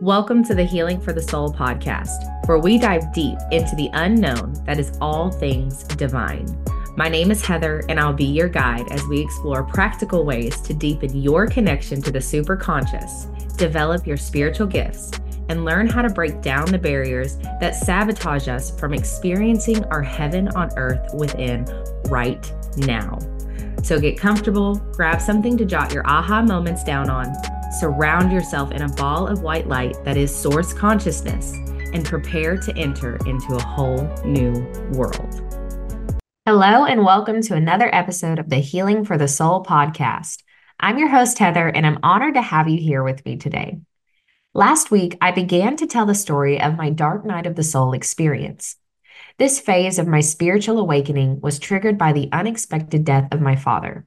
Welcome to the Healing for the Soul podcast, where we dive deep into the unknown that is all things divine. My name is Heather, and I'll be your guide as we explore practical ways to deepen your connection to the superconscious, develop your spiritual gifts, and learn how to break down the barriers that sabotage us from experiencing our heaven on earth within right now. So get comfortable, grab something to jot your aha moments down on Surround yourself in a ball of white light that is source consciousness and prepare to enter into a whole new world. Hello, and welcome to another episode of the Healing for the Soul podcast. I'm your host, Heather, and I'm honored to have you here with me today. Last week, I began to tell the story of my dark night of the soul experience. This phase of my spiritual awakening was triggered by the unexpected death of my father.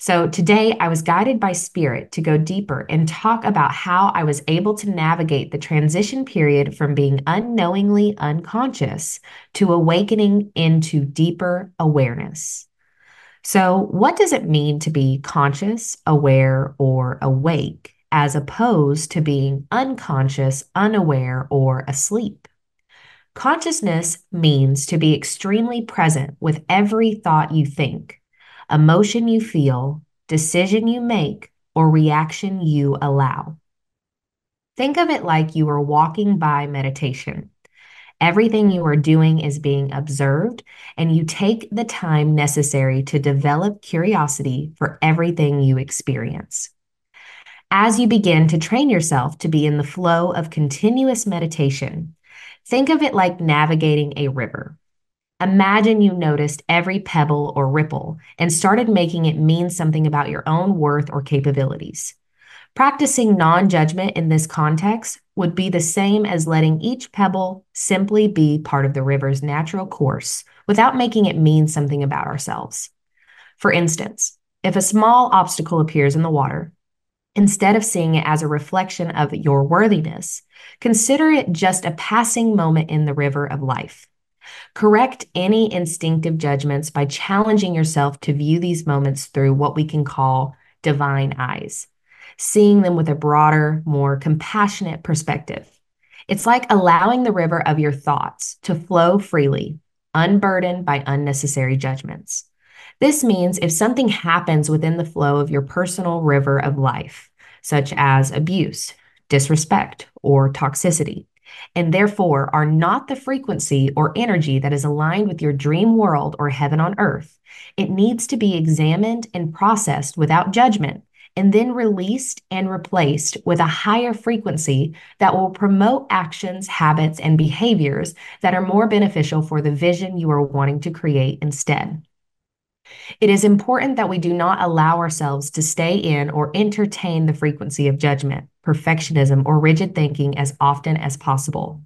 So today I was guided by spirit to go deeper and talk about how I was able to navigate the transition period from being unknowingly unconscious to awakening into deeper awareness. So, what does it mean to be conscious, aware, or awake, as opposed to being unconscious, unaware, or asleep? Consciousness means to be extremely present with every thought you think emotion you feel, decision you make, or reaction you allow. Think of it like you are walking by meditation. Everything you are doing is being observed, and you take the time necessary to develop curiosity for everything you experience. As you begin to train yourself to be in the flow of continuous meditation, think of it like navigating a river. Imagine you noticed every pebble or ripple and started making it mean something about your own worth or capabilities. Practicing non judgment in this context would be the same as letting each pebble simply be part of the river's natural course without making it mean something about ourselves. For instance, if a small obstacle appears in the water, instead of seeing it as a reflection of your worthiness, consider it just a passing moment in the river of life. Correct any instinctive judgments by challenging yourself to view these moments through what we can call divine eyes, seeing them with a broader, more compassionate perspective. It's like allowing the river of your thoughts to flow freely, unburdened by unnecessary judgments. This means if something happens within the flow of your personal river of life, such as abuse, disrespect, or toxicity, and therefore are not the frequency or energy that is aligned with your dream world or heaven on earth. It needs to be examined and processed without judgment and then released and replaced with a higher frequency that will promote actions, habits, and behaviors that are more beneficial for the vision you are wanting to create instead. It is important that we do not allow ourselves to stay in or entertain the frequency of judgment, perfectionism, or rigid thinking as often as possible.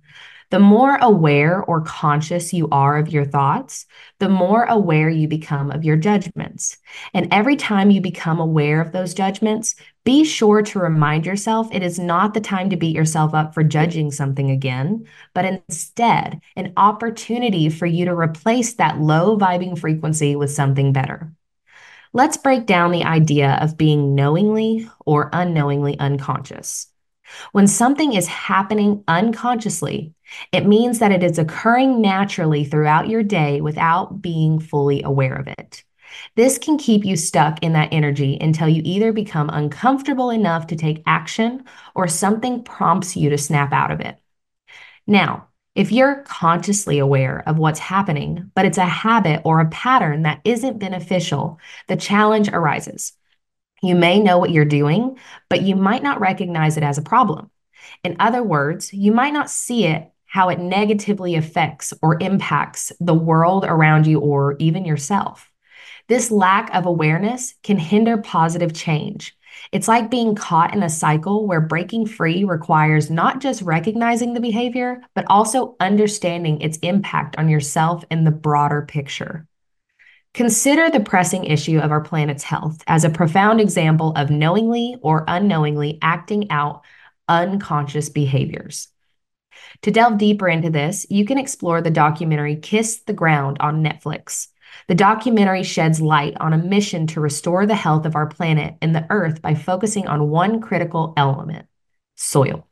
The more aware or conscious you are of your thoughts, the more aware you become of your judgments. And every time you become aware of those judgments, be sure to remind yourself it is not the time to beat yourself up for judging something again, but instead an opportunity for you to replace that low vibing frequency with something better. Let's break down the idea of being knowingly or unknowingly unconscious. When something is happening unconsciously, it means that it is occurring naturally throughout your day without being fully aware of it. This can keep you stuck in that energy until you either become uncomfortable enough to take action or something prompts you to snap out of it. Now, if you're consciously aware of what's happening, but it's a habit or a pattern that isn't beneficial, the challenge arises. You may know what you're doing, but you might not recognize it as a problem. In other words, you might not see it how it negatively affects or impacts the world around you or even yourself. This lack of awareness can hinder positive change. It's like being caught in a cycle where breaking free requires not just recognizing the behavior, but also understanding its impact on yourself and the broader picture. Consider the pressing issue of our planet's health as a profound example of knowingly or unknowingly acting out unconscious behaviors. To delve deeper into this, you can explore the documentary Kiss the Ground on Netflix. The documentary sheds light on a mission to restore the health of our planet and the Earth by focusing on one critical element soil.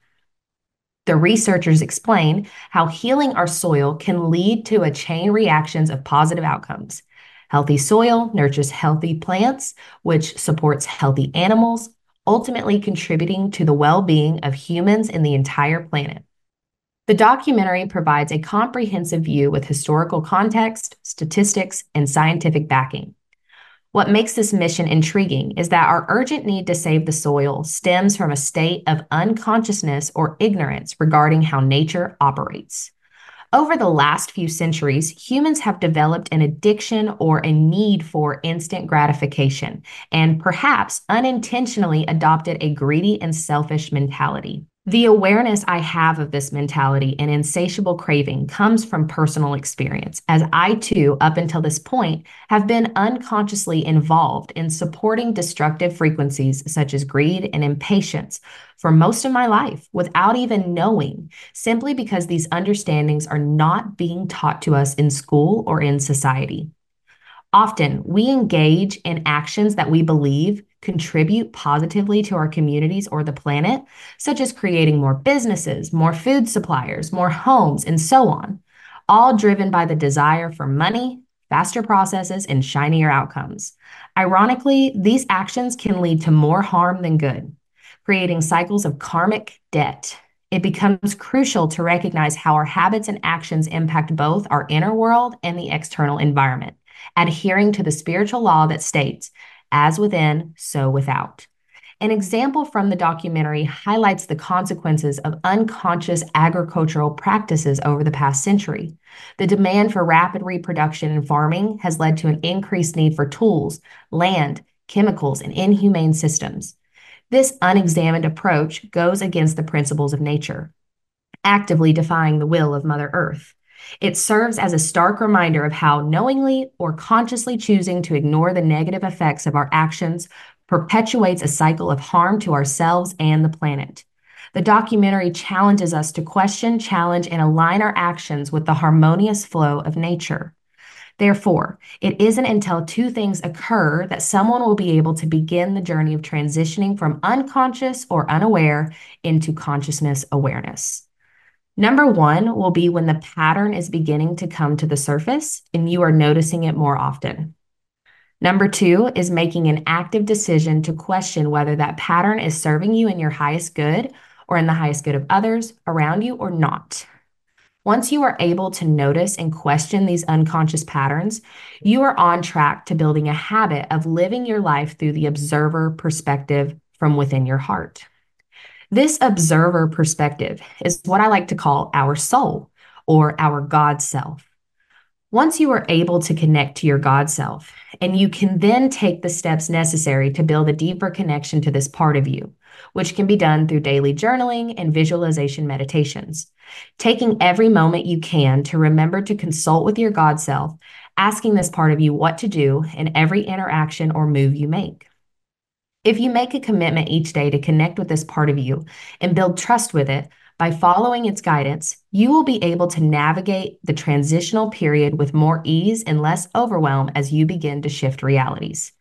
The researchers explain how healing our soil can lead to a chain reactions of positive outcomes. Healthy soil nurtures healthy plants, which supports healthy animals, ultimately contributing to the well being of humans and the entire planet. The documentary provides a comprehensive view with historical context, statistics, and scientific backing. What makes this mission intriguing is that our urgent need to save the soil stems from a state of unconsciousness or ignorance regarding how nature operates. Over the last few centuries, humans have developed an addiction or a need for instant gratification and perhaps unintentionally adopted a greedy and selfish mentality. The awareness I have of this mentality and insatiable craving comes from personal experience, as I too, up until this point, have been unconsciously involved in supporting destructive frequencies such as greed and impatience for most of my life without even knowing, simply because these understandings are not being taught to us in school or in society. Often, we engage in actions that we believe contribute positively to our communities or the planet, such as creating more businesses, more food suppliers, more homes, and so on, all driven by the desire for money, faster processes, and shinier outcomes. Ironically, these actions can lead to more harm than good, creating cycles of karmic debt. It becomes crucial to recognize how our habits and actions impact both our inner world and the external environment, adhering to the spiritual law that states as within, so without. An example from the documentary highlights the consequences of unconscious agricultural practices over the past century. The demand for rapid reproduction in farming has led to an increased need for tools, land, chemicals, and inhumane systems. This unexamined approach goes against the principles of nature, actively defying the will of Mother Earth. It serves as a stark reminder of how knowingly or consciously choosing to ignore the negative effects of our actions perpetuates a cycle of harm to ourselves and the planet. The documentary challenges us to question, challenge, and align our actions with the harmonious flow of nature. Therefore, it isn't until two things occur that someone will be able to begin the journey of transitioning from unconscious or unaware into consciousness awareness. Number one will be when the pattern is beginning to come to the surface and you are noticing it more often. Number two is making an active decision to question whether that pattern is serving you in your highest good or in the highest good of others around you or not. Once you are able to notice and question these unconscious patterns, you are on track to building a habit of living your life through the observer perspective from within your heart. This observer perspective is what I like to call our soul or our God self. Once you are able to connect to your God self, and you can then take the steps necessary to build a deeper connection to this part of you, which can be done through daily journaling and visualization meditations. Taking every moment you can to remember to consult with your God self, asking this part of you what to do in every interaction or move you make. If you make a commitment each day to connect with this part of you and build trust with it by following its guidance, you will be able to navigate the transitional period with more ease and less overwhelm as you begin to shift realities.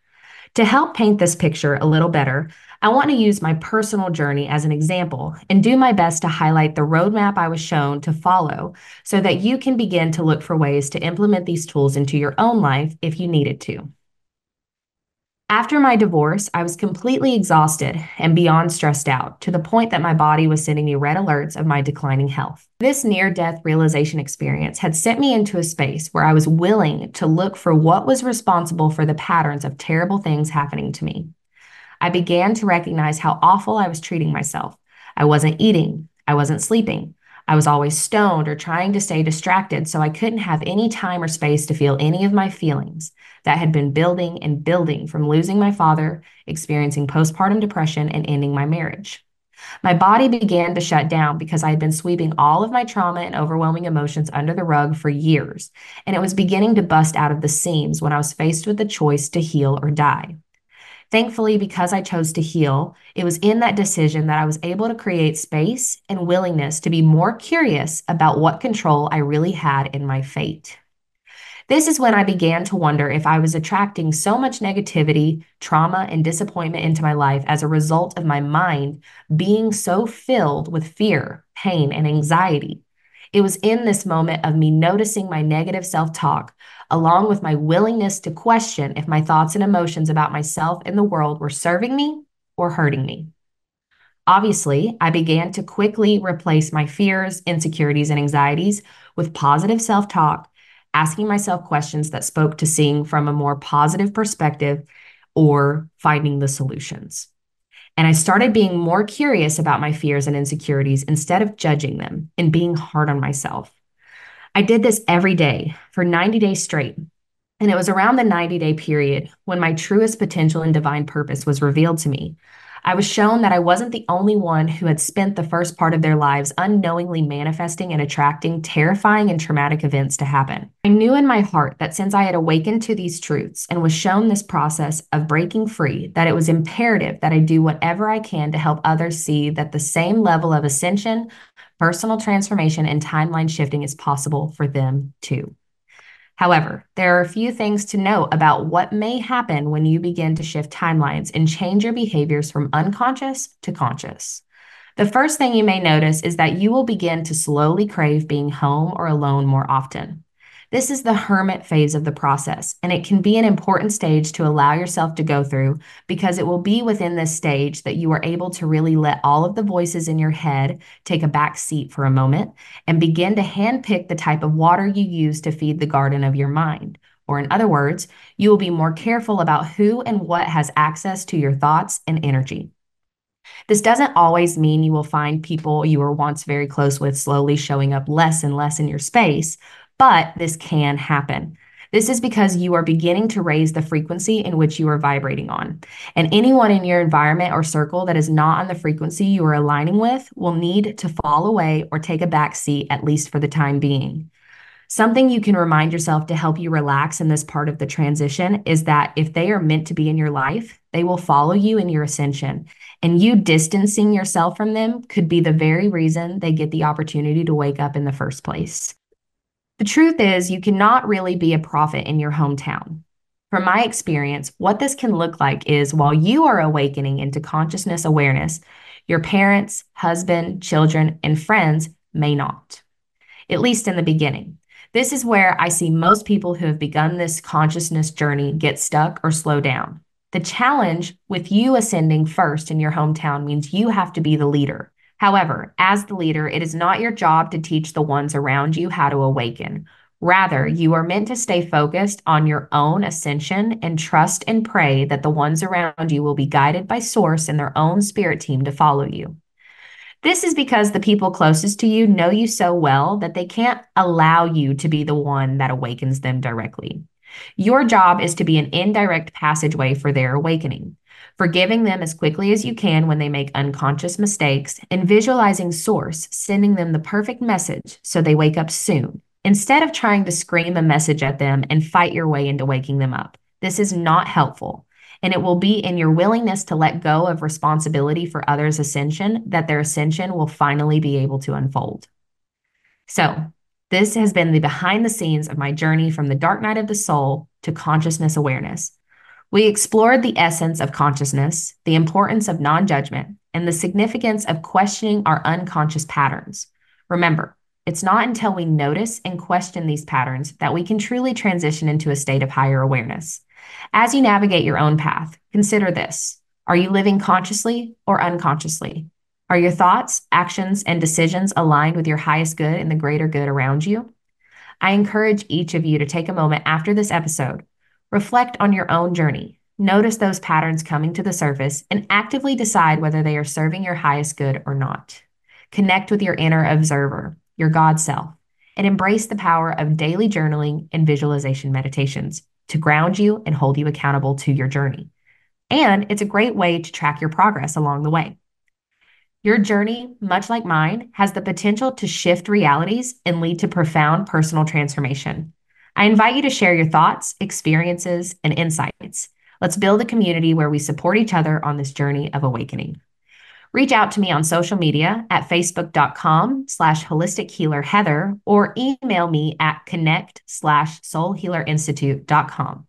To help paint this picture a little better, I want to use my personal journey as an example and do my best to highlight the roadmap I was shown to follow so that you can begin to look for ways to implement these tools into your own life if you needed to. After my divorce, I was completely exhausted and beyond stressed out to the point that my body was sending me red alerts of my declining health. This near death realization experience had sent me into a space where I was willing to look for what was responsible for the patterns of terrible things happening to me. I began to recognize how awful I was treating myself. I wasn't eating, I wasn't sleeping. I was always stoned or trying to stay distracted, so I couldn't have any time or space to feel any of my feelings that had been building and building from losing my father, experiencing postpartum depression, and ending my marriage. My body began to shut down because I had been sweeping all of my trauma and overwhelming emotions under the rug for years, and it was beginning to bust out of the seams when I was faced with the choice to heal or die. Thankfully, because I chose to heal, it was in that decision that I was able to create space and willingness to be more curious about what control I really had in my fate. This is when I began to wonder if I was attracting so much negativity, trauma, and disappointment into my life as a result of my mind being so filled with fear, pain, and anxiety. It was in this moment of me noticing my negative self talk, along with my willingness to question if my thoughts and emotions about myself and the world were serving me or hurting me. Obviously, I began to quickly replace my fears, insecurities, and anxieties with positive self talk, asking myself questions that spoke to seeing from a more positive perspective or finding the solutions. And I started being more curious about my fears and insecurities instead of judging them and being hard on myself. I did this every day for 90 days straight. And it was around the 90 day period when my truest potential and divine purpose was revealed to me. I was shown that I wasn't the only one who had spent the first part of their lives unknowingly manifesting and attracting terrifying and traumatic events to happen. I knew in my heart that since I had awakened to these truths and was shown this process of breaking free, that it was imperative that I do whatever I can to help others see that the same level of ascension, personal transformation, and timeline shifting is possible for them too. However, there are a few things to note about what may happen when you begin to shift timelines and change your behaviors from unconscious to conscious. The first thing you may notice is that you will begin to slowly crave being home or alone more often. This is the hermit phase of the process, and it can be an important stage to allow yourself to go through because it will be within this stage that you are able to really let all of the voices in your head take a back seat for a moment and begin to handpick the type of water you use to feed the garden of your mind. Or, in other words, you will be more careful about who and what has access to your thoughts and energy. This doesn't always mean you will find people you were once very close with slowly showing up less and less in your space, but this can happen. This is because you are beginning to raise the frequency in which you are vibrating on. And anyone in your environment or circle that is not on the frequency you are aligning with will need to fall away or take a back seat, at least for the time being. Something you can remind yourself to help you relax in this part of the transition is that if they are meant to be in your life, they will follow you in your ascension. And you distancing yourself from them could be the very reason they get the opportunity to wake up in the first place. The truth is, you cannot really be a prophet in your hometown. From my experience, what this can look like is while you are awakening into consciousness awareness, your parents, husband, children, and friends may not, at least in the beginning. This is where I see most people who have begun this consciousness journey get stuck or slow down. The challenge with you ascending first in your hometown means you have to be the leader. However, as the leader, it is not your job to teach the ones around you how to awaken. Rather, you are meant to stay focused on your own ascension and trust and pray that the ones around you will be guided by Source and their own spirit team to follow you. This is because the people closest to you know you so well that they can't allow you to be the one that awakens them directly. Your job is to be an indirect passageway for their awakening forgiving them as quickly as you can when they make unconscious mistakes, and visualizing Source sending them the perfect message so they wake up soon, instead of trying to scream a message at them and fight your way into waking them up. This is not helpful. And it will be in your willingness to let go of responsibility for others' ascension that their ascension will finally be able to unfold. So, this has been the behind the scenes of my journey from the dark night of the soul to consciousness awareness. We explored the essence of consciousness, the importance of non judgment, and the significance of questioning our unconscious patterns. Remember, it's not until we notice and question these patterns that we can truly transition into a state of higher awareness. As you navigate your own path, consider this Are you living consciously or unconsciously? Are your thoughts, actions, and decisions aligned with your highest good and the greater good around you? I encourage each of you to take a moment after this episode Reflect on your own journey. Notice those patterns coming to the surface and actively decide whether they are serving your highest good or not. Connect with your inner observer, your God self, and embrace the power of daily journaling and visualization meditations to ground you and hold you accountable to your journey. And it's a great way to track your progress along the way. Your journey, much like mine, has the potential to shift realities and lead to profound personal transformation. I invite you to share your thoughts, experiences, and insights. Let's build a community where we support each other on this journey of awakening. Reach out to me on social media at facebook.com slash holistic healer Heather or email me at connect slash soulhealerinstitute.com.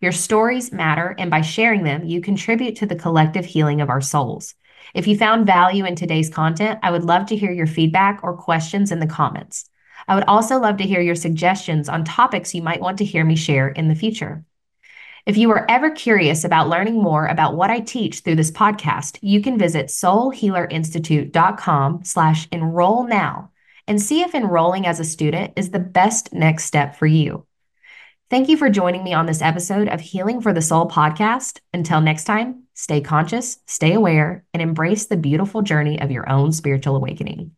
Your stories matter, and by sharing them, you contribute to the collective healing of our souls. If you found value in today's content, I would love to hear your feedback or questions in the comments. I would also love to hear your suggestions on topics you might want to hear me share in the future. If you are ever curious about learning more about what I teach through this podcast, you can visit soulhealerinstitute.com slash enroll now and see if enrolling as a student is the best next step for you. Thank you for joining me on this episode of Healing for the Soul podcast. Until next time, stay conscious, stay aware, and embrace the beautiful journey of your own spiritual awakening.